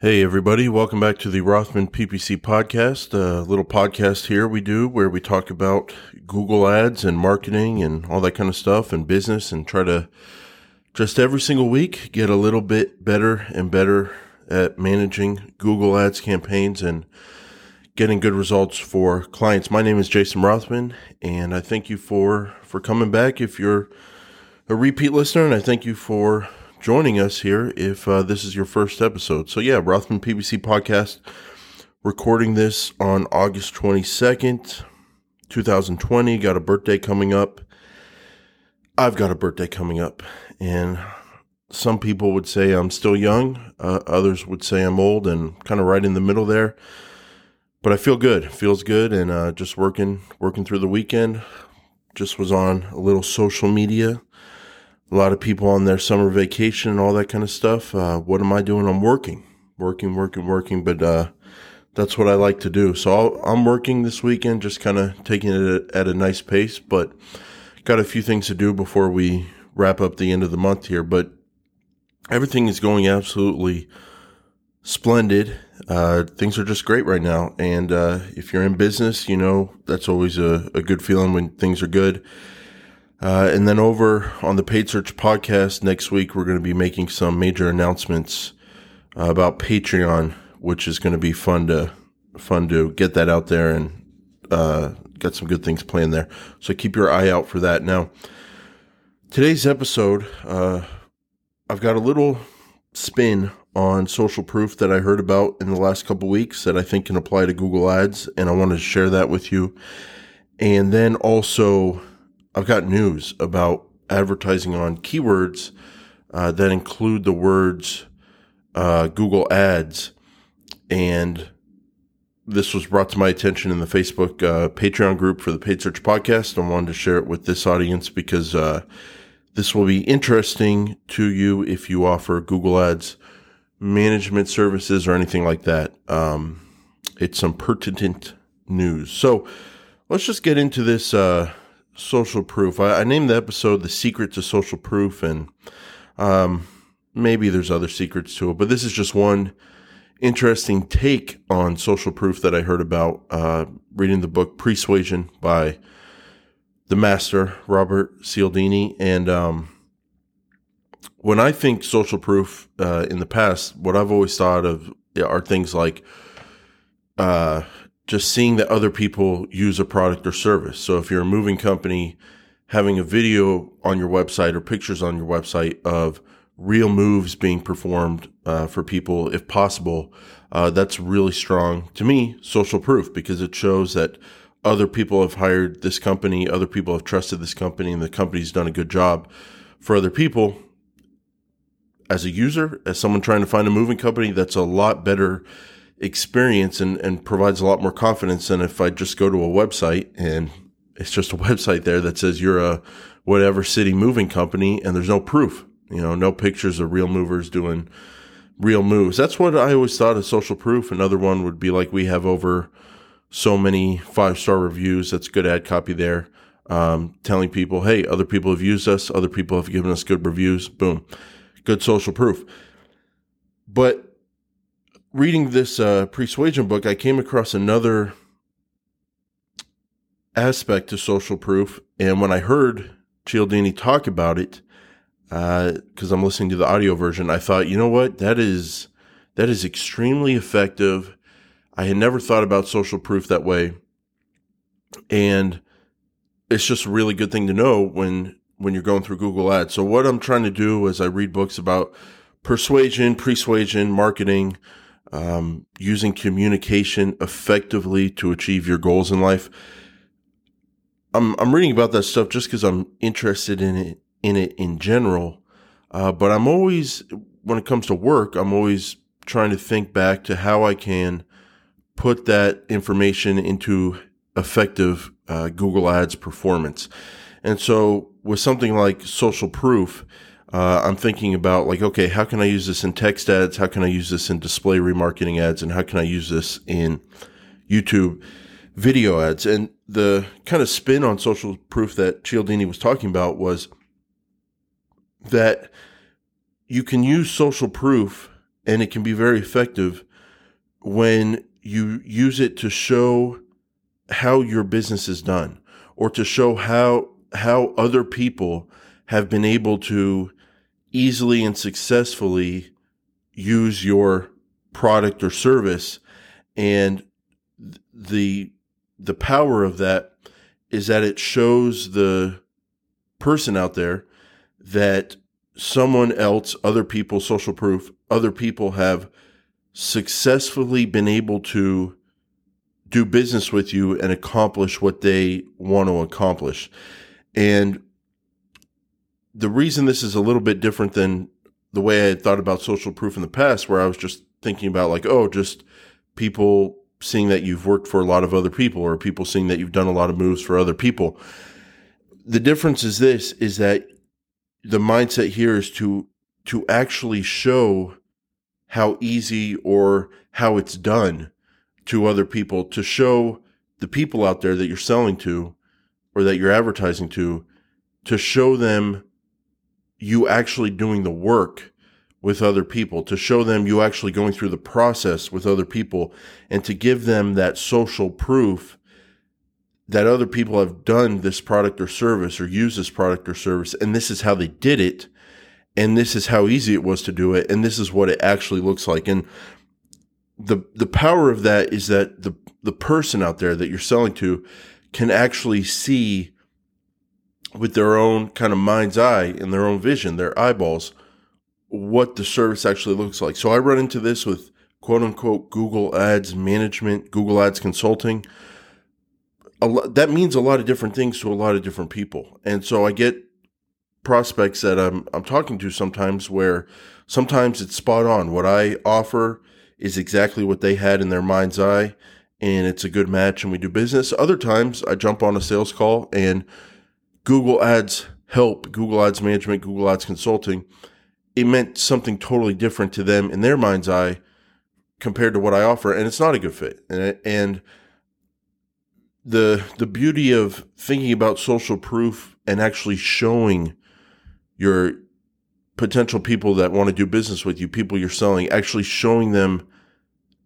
Hey, everybody, welcome back to the Rothman PPC podcast. A little podcast here we do where we talk about Google ads and marketing and all that kind of stuff and business and try to just every single week get a little bit better and better at managing Google ads campaigns and getting good results for clients. My name is Jason Rothman and I thank you for, for coming back if you're a repeat listener and I thank you for joining us here if uh, this is your first episode. So, yeah, Rothman PPC podcast, recording this on August 22nd, 2020. Got a birthday coming up. I've got a birthday coming up, and some people would say I'm still young, uh, others would say I'm old and kind of right in the middle there. But I feel good, feels good, and uh, just working, working through the weekend. Just was on a little social media a lot of people on their summer vacation and all that kind of stuff. Uh, what am I doing? I'm working, working, working, working, but uh, that's what I like to do. So i am working this weekend, just kind of taking it at a nice pace, but got a few things to do before we wrap up the end of the month here. But everything is going absolutely splendid. Uh, things are just great right now. And uh, if you're in business, you know, that's always a, a good feeling when things are good uh, and then over on the Paid Search podcast next week, we're going to be making some major announcements uh, about Patreon, which is going to be fun to fun to get that out there and uh, got some good things planned there. So keep your eye out for that. Now, today's episode, uh, I've got a little spin on social proof that I heard about in the last couple weeks that I think can apply to Google Ads, and I wanted to share that with you. And then also I've got news about advertising on keywords uh, that include the words uh, Google Ads. And this was brought to my attention in the Facebook uh, Patreon group for the Paid Search Podcast. I wanted to share it with this audience because uh, this will be interesting to you if you offer Google Ads management services or anything like that. Um, it's some pertinent news. So let's just get into this uh, social proof. I, I, named the episode "The Secret to Social Proof," and um, maybe there's other secrets to it, but this is just one interesting take on social proof that I heard about uh, reading the book Persuasion by the master Robert Cialdini. And um, when I think social proof uh, in the past, what I've always thought of are things like uh, just seeing that other people use a product or service. So if you're a moving company, having a video on your website or pictures on your website of real moves being performed uh, for people, if possible, uh, that's really strong to me social proof because it shows that other people have hired this company, other people have trusted this company, and the company's done a good job for other people. As a user, as someone trying to find a moving company, that's a lot better experience and, and provides a lot more confidence than if I just go to a website and it's just a website there that says you're a whatever city moving company and there's no proof, you know, no pictures of real movers doing real moves. That's what I always thought of social proof. Another one would be like we have over so many five star reviews. That's good ad copy there. Um, telling people, hey, other people have used us, other people have given us good reviews. Boom. Good social proof. But reading this uh, persuasion book, I came across another aspect to social proof. And when I heard Cialdini talk about it, because uh, I'm listening to the audio version, I thought, you know what, that is that is extremely effective. I had never thought about social proof that way, and it's just a really good thing to know when when you're going through Google Ads. So what I'm trying to do is I read books about persuasion, persuasion, marketing, um, using communication effectively to achieve your goals in life. I'm I'm reading about that stuff just because I'm interested in it in it in general. Uh, but I'm always when it comes to work, I'm always trying to think back to how I can put that information into effective uh, Google Ads performance. And so with something like social proof, uh, I'm thinking about like, okay, how can I use this in text ads? How can I use this in display remarketing ads? And how can I use this in YouTube video ads? And the kind of spin on social proof that Cialdini was talking about was that you can use social proof and it can be very effective when you use it to show how your business is done or to show how how other people have been able to easily and successfully use your product or service. And the the power of that is that it shows the person out there that someone else other people social proof other people have successfully been able to do business with you and accomplish what they want to accomplish. And the reason this is a little bit different than the way I had thought about social proof in the past, where I was just thinking about like, oh, just people seeing that you've worked for a lot of other people or people seeing that you've done a lot of moves for other people. The difference is this is that the mindset here is to to actually show how easy or how it's done to other people to show the people out there that you're selling to or that you're advertising to to show them you actually doing the work with other people, to show them you actually going through the process with other people, and to give them that social proof that other people have done this product or service or used this product or service, and this is how they did it, and this is how easy it was to do it, and this is what it actually looks like. And the the power of that is that the the person out there that you're selling to can actually see with their own kind of mind's eye and their own vision, their eyeballs, what the service actually looks like. So I run into this with quote unquote Google Ads management, Google Ads consulting. That means a lot of different things to a lot of different people. And so I get prospects that I'm I'm talking to sometimes where sometimes it's spot on. What I offer is exactly what they had in their mind's eye and it's a good match and we do business. Other times I jump on a sales call and Google Ads help, Google Ads management, Google Ads consulting, it meant something totally different to them in their mind's eye compared to what I offer, and it's not a good fit. And, and the the beauty of thinking about social proof and actually showing your potential people that want to do business with you, people you're selling, actually showing them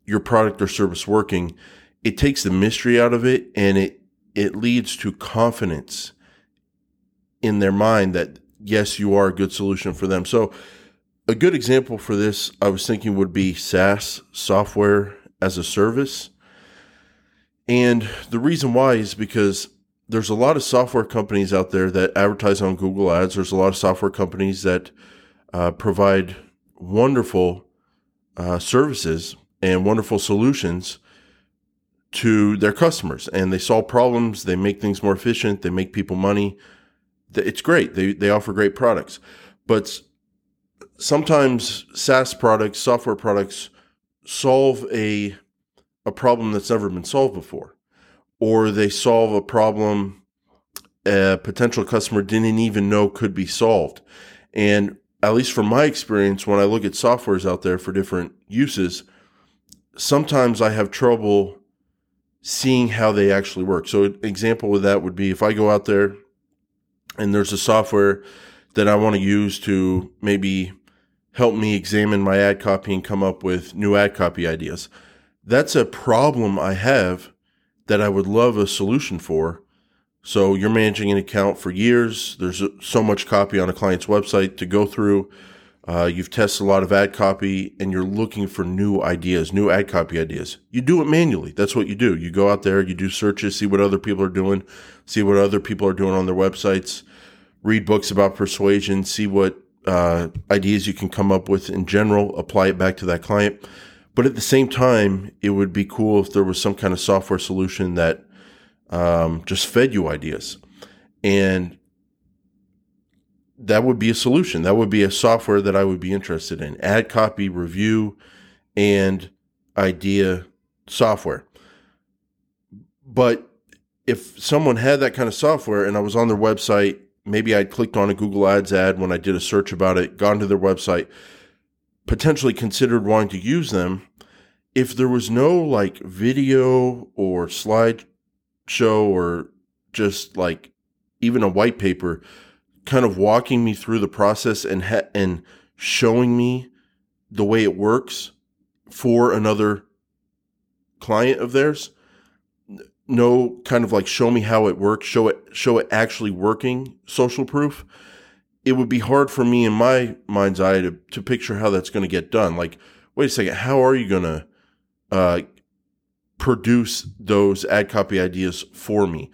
your product or service working, it takes the mystery out of it and it it leads to confidence in their mind that yes, you are a good solution for them. So a good example for this, I was thinking would be SaaS software as a service. And the reason why is because there's a lot of software companies out there that advertise on Google Ads. There's a lot of software companies that uh, provide wonderful uh, services and wonderful solutions to their customers. And they solve problems, they make things more efficient, they make people money, it's great. They they offer great products, but sometimes SaaS products, software products, solve a a problem that's never been solved before, or they solve a problem a potential customer didn't even know could be solved. And at least from my experience, when I look at softwares out there for different uses, sometimes I have trouble seeing how they actually work. So, an example of that would be if I go out there and there's a software that I want to use to maybe help me examine my ad copy and come up with new ad copy ideas. That's a problem I have that I would love a solution for. So you're managing an account for years. There's so much copy on a client's website to go through. Uh, you've tested a lot of ad copy and you're looking for new ideas, new ad copy ideas. You do it manually. That's what you do. You go out there, you do searches, see what other people are doing, see what other people are doing on their websites, read books about persuasion, see what uh, ideas you can come up with in general, apply it back to that client. But at the same time, it would be cool if there was some kind of software solution that um, just fed you ideas. And that would be a solution. That would be a software that I would be interested in. Ad copy, review, and idea software. But if someone had that kind of software and I was on their website, maybe I'd clicked on a Google Ads ad when I did a search about it, gone to their website, potentially considered wanting to use them. If there was no like video or slideshow or just like even a white paper kind of walking me through the process and ha- and showing me the way it works for another client of theirs. No kind of like show me how it works show it show it actually working social proof. It would be hard for me in my mind's eye to, to picture how that's going to get done. Like wait a second how are you going to uh, produce those ad copy ideas for me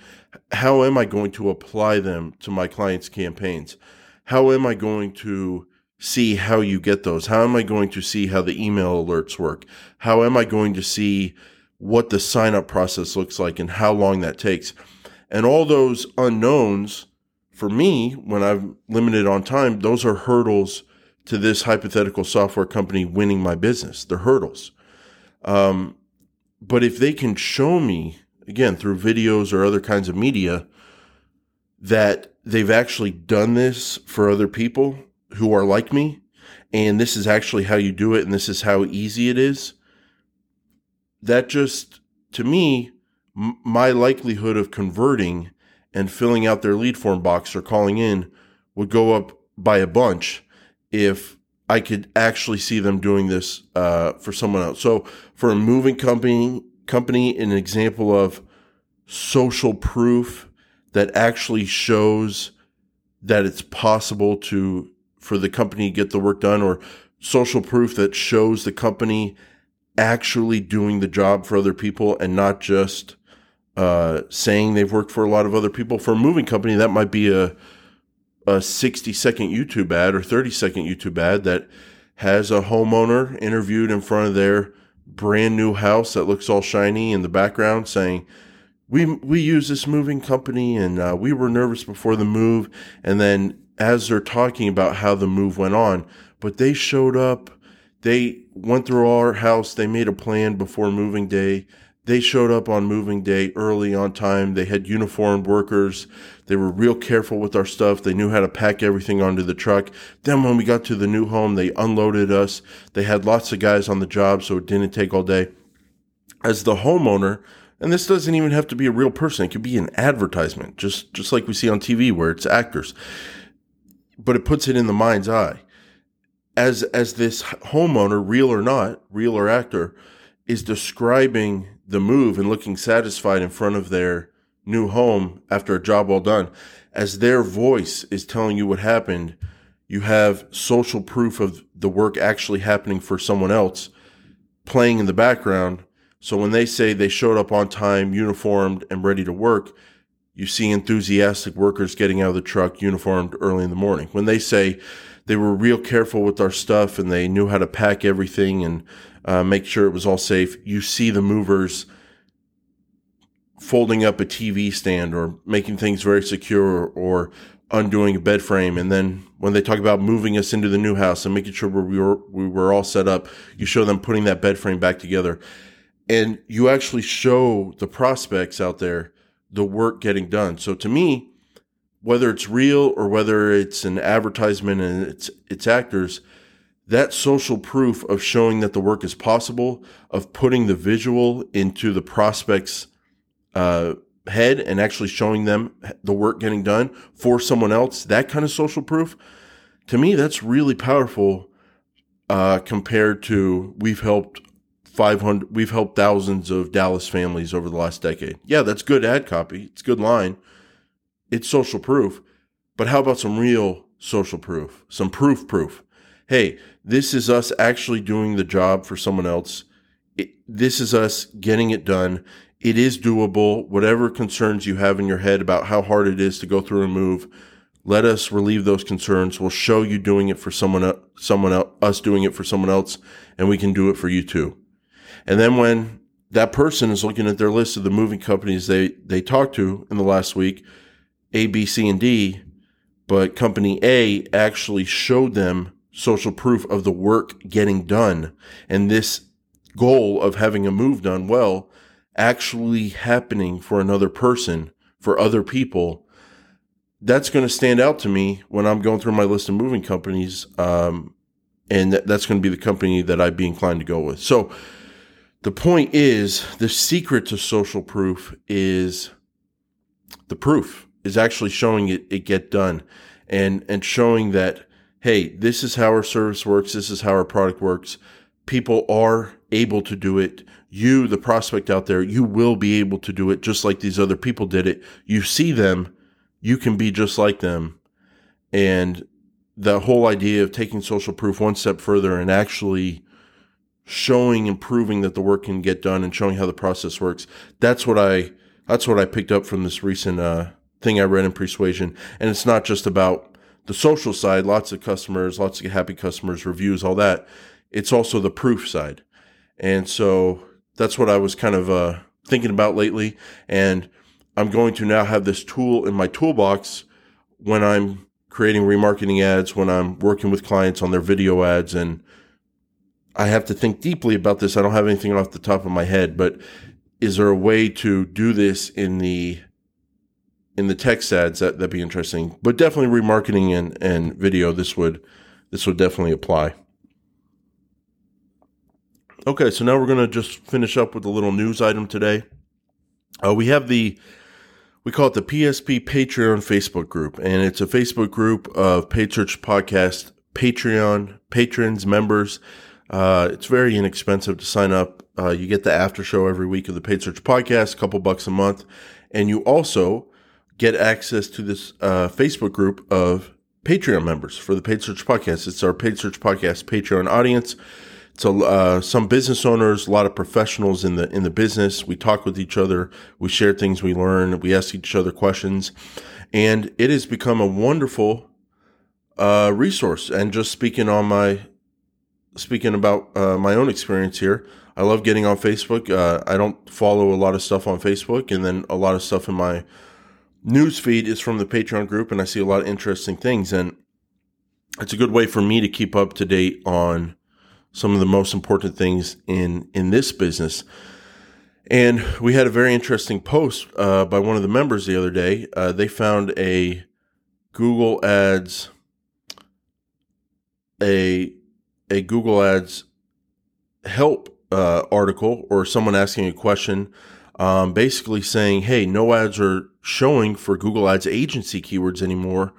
how am i going to apply them to my clients campaigns how am i going to see how you get those how am i going to see how the email alerts work how am i going to see what the sign up process looks like and how long that takes. And all those unknowns for me, when I'm limited on time, those are hurdles to this hypothetical software company winning my business. They're hurdles. Um, but if they can show me, again, through videos or other kinds of media, that they've actually done this for other people who are like me, and this is actually how you do it, and this is how easy it is, that just to me m- my likelihood of converting and filling out their lead form box or calling in would go up by a bunch if I could actually see them doing this uh, for someone else. So for a moving company, company, an example of social proof that actually shows that it's possible to for the company to get the work done, or social proof that shows the company actually doing the job for other people and not just uh, saying they've worked for a lot of other people. For a moving company, that might be a a 60 second YouTube ad or 30 second YouTube ad that has a homeowner interviewed in front of their brand new house that looks all shiny in the background saying, we, we use this moving company and uh, we were nervous before the move. And then as they're talking about how the move went on, but they showed up they went through our house. They made a plan before moving day. They showed up on moving day early on time. They had uniformed workers. They were real careful with our stuff. They knew how to pack everything onto the truck. Then when we got to the new home, they unloaded us. They had lots of guys on the job, so it didn't take all day. As the homeowner, and this doesn't even have to be a real person. It could be an advertisement, just, just like we see on TV where it's actors. But it puts it in the mind's eye as as this homeowner, real or not, real or actor, is describing the move and looking satisfied in front of their new home after a job well done, as their voice is telling you what happened, you have social proof of the work actually happening for someone else playing in the background. So when they say they showed up on time, uniformed, and ready to work, you see enthusiastic workers getting out of the truck uniformed early in the morning. When they say they were real careful with our stuff and they knew how to pack everything and uh, make sure it was all safe. You see the movers folding up a TV stand or making things very secure or undoing a bed frame. And then when they talk about moving us into the new house and making sure we were, we were all set up, you show them putting that bed frame back together. And you actually show the prospects out there the work getting done. So to me, whether it's real or whether it's an advertisement and it's it's actors, that social proof of showing that the work is possible, of putting the visual into the prospect's uh, head and actually showing them the work getting done for someone else, that kind of social proof, to me, that's really powerful uh, compared to we've helped 500, we've helped thousands of Dallas families over the last decade. Yeah, that's good ad copy. It's good line it's social proof, but how about some real social proof? Some proof proof. Hey, this is us actually doing the job for someone else. It, this is us getting it done. It is doable. Whatever concerns you have in your head about how hard it is to go through a move, let us relieve those concerns. We'll show you doing it for someone someone else, us doing it for someone else, and we can do it for you too. And then when that person is looking at their list of the moving companies they, they talked to in the last week, a, B, C, and D, but company A actually showed them social proof of the work getting done. And this goal of having a move done well actually happening for another person, for other people. That's going to stand out to me when I'm going through my list of moving companies. Um, and that's going to be the company that I'd be inclined to go with. So the point is the secret to social proof is the proof is actually showing it, it get done and, and showing that, hey, this is how our service works, this is how our product works. People are able to do it. You, the prospect out there, you will be able to do it just like these other people did it. You see them, you can be just like them. And the whole idea of taking social proof one step further and actually showing and proving that the work can get done and showing how the process works. That's what I that's what I picked up from this recent uh, thing I read in Persuasion. And it's not just about the social side, lots of customers, lots of happy customers, reviews, all that. It's also the proof side. And so that's what I was kind of uh, thinking about lately. And I'm going to now have this tool in my toolbox when I'm creating remarketing ads, when I'm working with clients on their video ads. And I have to think deeply about this. I don't have anything off the top of my head, but is there a way to do this in the in the text ads that that'd be interesting. But definitely remarketing and and video this would this would definitely apply. Okay so now we're to just finish up with a little news item today. Uh, we have the we call it the psp patreon facebook group and it's a facebook group of paid search podcast patreon patrons members. Uh, it's very inexpensive to sign up. Uh, you get the after show every week of the paid search podcast a couple bucks a month. And you also get access to this uh, Facebook group of Patreon members for the Paid Search Podcast. It's our Paid Search Podcast Patreon audience. It's a, uh, some business owners, a lot of professionals in the in the business. We talk with each other. We share things we learn. We ask each other questions, and it has become a wonderful uh, resource. And just speaking on my speaking about uh, my own experience here, I love getting on Facebook. Uh, I don't follow a lot of stuff on Facebook, and then a lot of stuff in my news feed is from the Patreon group, and I see a lot of interesting things. And it's a good way for me to keep up to date on some of the most important things in in this business. And we had a very interesting post uh, by one of the members the other day. Uh, they found a Google Ads a a Google Ads help uh, article or someone asking a question um, basically saying, hey, no ads are showing for Google Ads agency keywords anymore.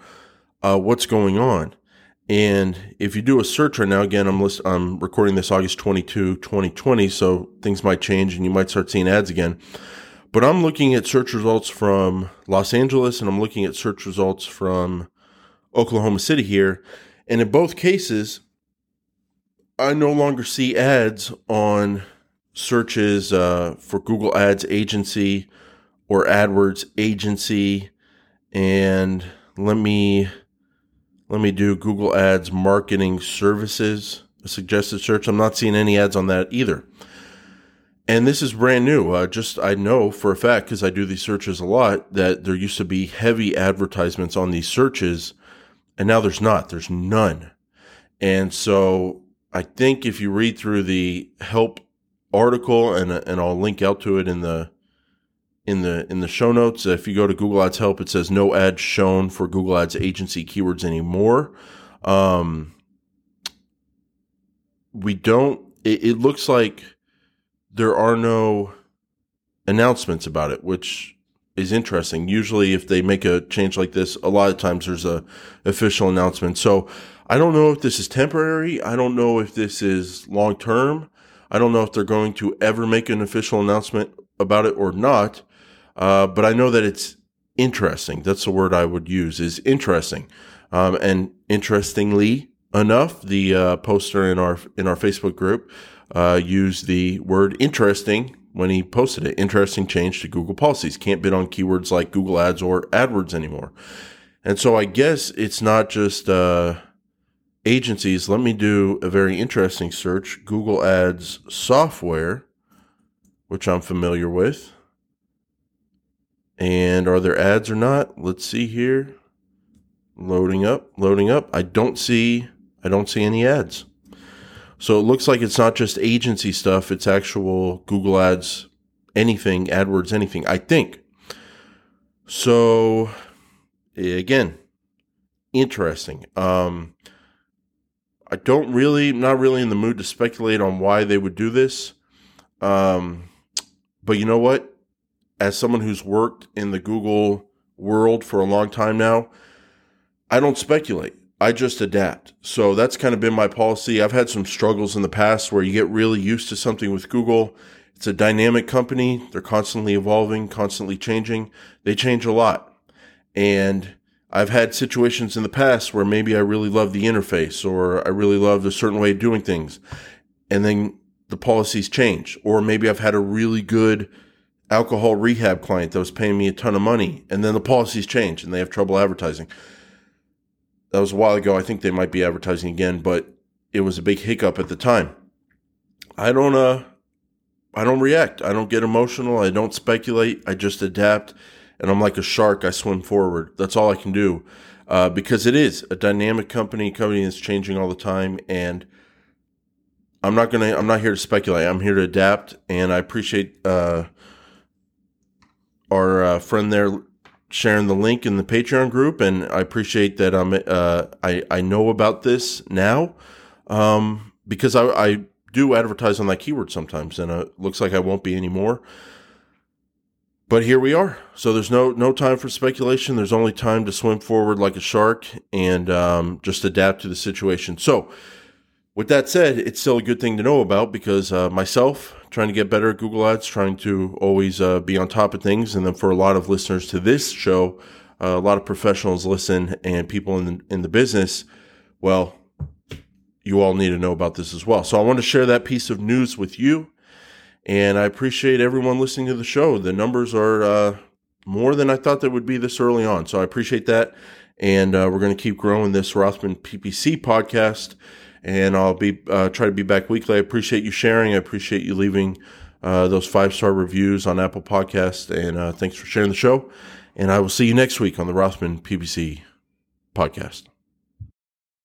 Uh, what's going on? And if you do a search right now, again, I'm list, I'm recording this August 22, 2020, so things might change and you might start seeing ads again. But I'm looking at search results from Los Angeles and I'm looking at search results from Oklahoma City here. And in both cases, I no longer see ads on searches uh, for Google Ads agency or AdWords agency, and let me let me do Google Ads marketing services, a suggested search. I'm not seeing any ads on that either. And this is brand new. Uh, just I know for a fact because I do these searches a lot that there used to be heavy advertisements on these searches, and now there's not. There's none. And so I think if you read through the help article and and I'll link out to it in the in the in the show notes. If you go to Google Ads Help, it says no ads shown for Google Ads agency keywords anymore. Um, we don't. It, it looks like there are no announcements about it, which is interesting. Usually, if they make a change like this, a lot of times there's a official announcement. So I don't know if this is temporary. I don't know if this is long term. I don't know if they're going to ever make an official announcement about it or not, uh, but I know that it's interesting. That's the word I would use is interesting. Um, and interestingly enough, the uh, poster in our in our Facebook group uh, used the word interesting when he posted it. Interesting change to Google policies. Can't bid on keywords like Google Ads or AdWords anymore. And so I guess it's not just uh, agencies, let me do a very interesting search Google Ads software, which I'm familiar with. And are there ads or not? Let's see here. Loading up, loading up. I don't see I don't see any ads. So it looks like it's not just agency stuff, it's actual Google Ads anything, AdWords anything, I think. So again, interesting. Um I don't really, not really in the mood to speculate on why they would do this. Um, but you know what? As someone who's worked in the Google world for a long time now, I don't speculate. I just adapt. So that's kind of been my policy. I've had some struggles in the past where you get really used to something with Google. It's a dynamic company. They're constantly evolving, constantly changing. They change a lot. And I've had situations in the past where maybe I really love the interface or I really loved a certain way of doing things. And then the policies change. Or maybe I've had a really good alcohol rehab client that was paying me a ton of money and then the policies change and they have trouble advertising that was a while ago. I think they might be advertising again, but it was a big hiccup at the time. I don't uh I don't react. I don't get emotional. I don't speculate. I just adapt and I'm like a shark. I swim forward. That's all I can do. Uh, because it is a dynamic company, company that's changing all the time and I'm not gonna I'm not here to speculate. I'm here to adapt and I appreciate uh our uh, friend there sharing the link in the Patreon group, and I appreciate that I'm uh, I I know about this now um, because I, I do advertise on that keyword sometimes, and it looks like I won't be anymore. But here we are. So there's no no time for speculation. There's only time to swim forward like a shark and um, just adapt to the situation. So with that said, it's still a good thing to know about because uh, myself trying to get better at Google Ads, trying to always uh, be on top of things, and then for a lot of listeners to this show, uh, a lot of professionals listen and people in the, in the business. Well, you all need to know about this as well. So I want to share that piece of news with you, and I appreciate everyone listening to the show. The numbers are uh, more than I thought they would be this early on, so I appreciate that. And uh, we're going to keep growing this Rothman PPC podcast and I'll be uh, try to be back weekly. I appreciate you sharing. I appreciate you leaving uh, those five star reviews on Apple Podcast, and uh, thanks for sharing the show. And I will see you next week on the Rothman PPC podcast.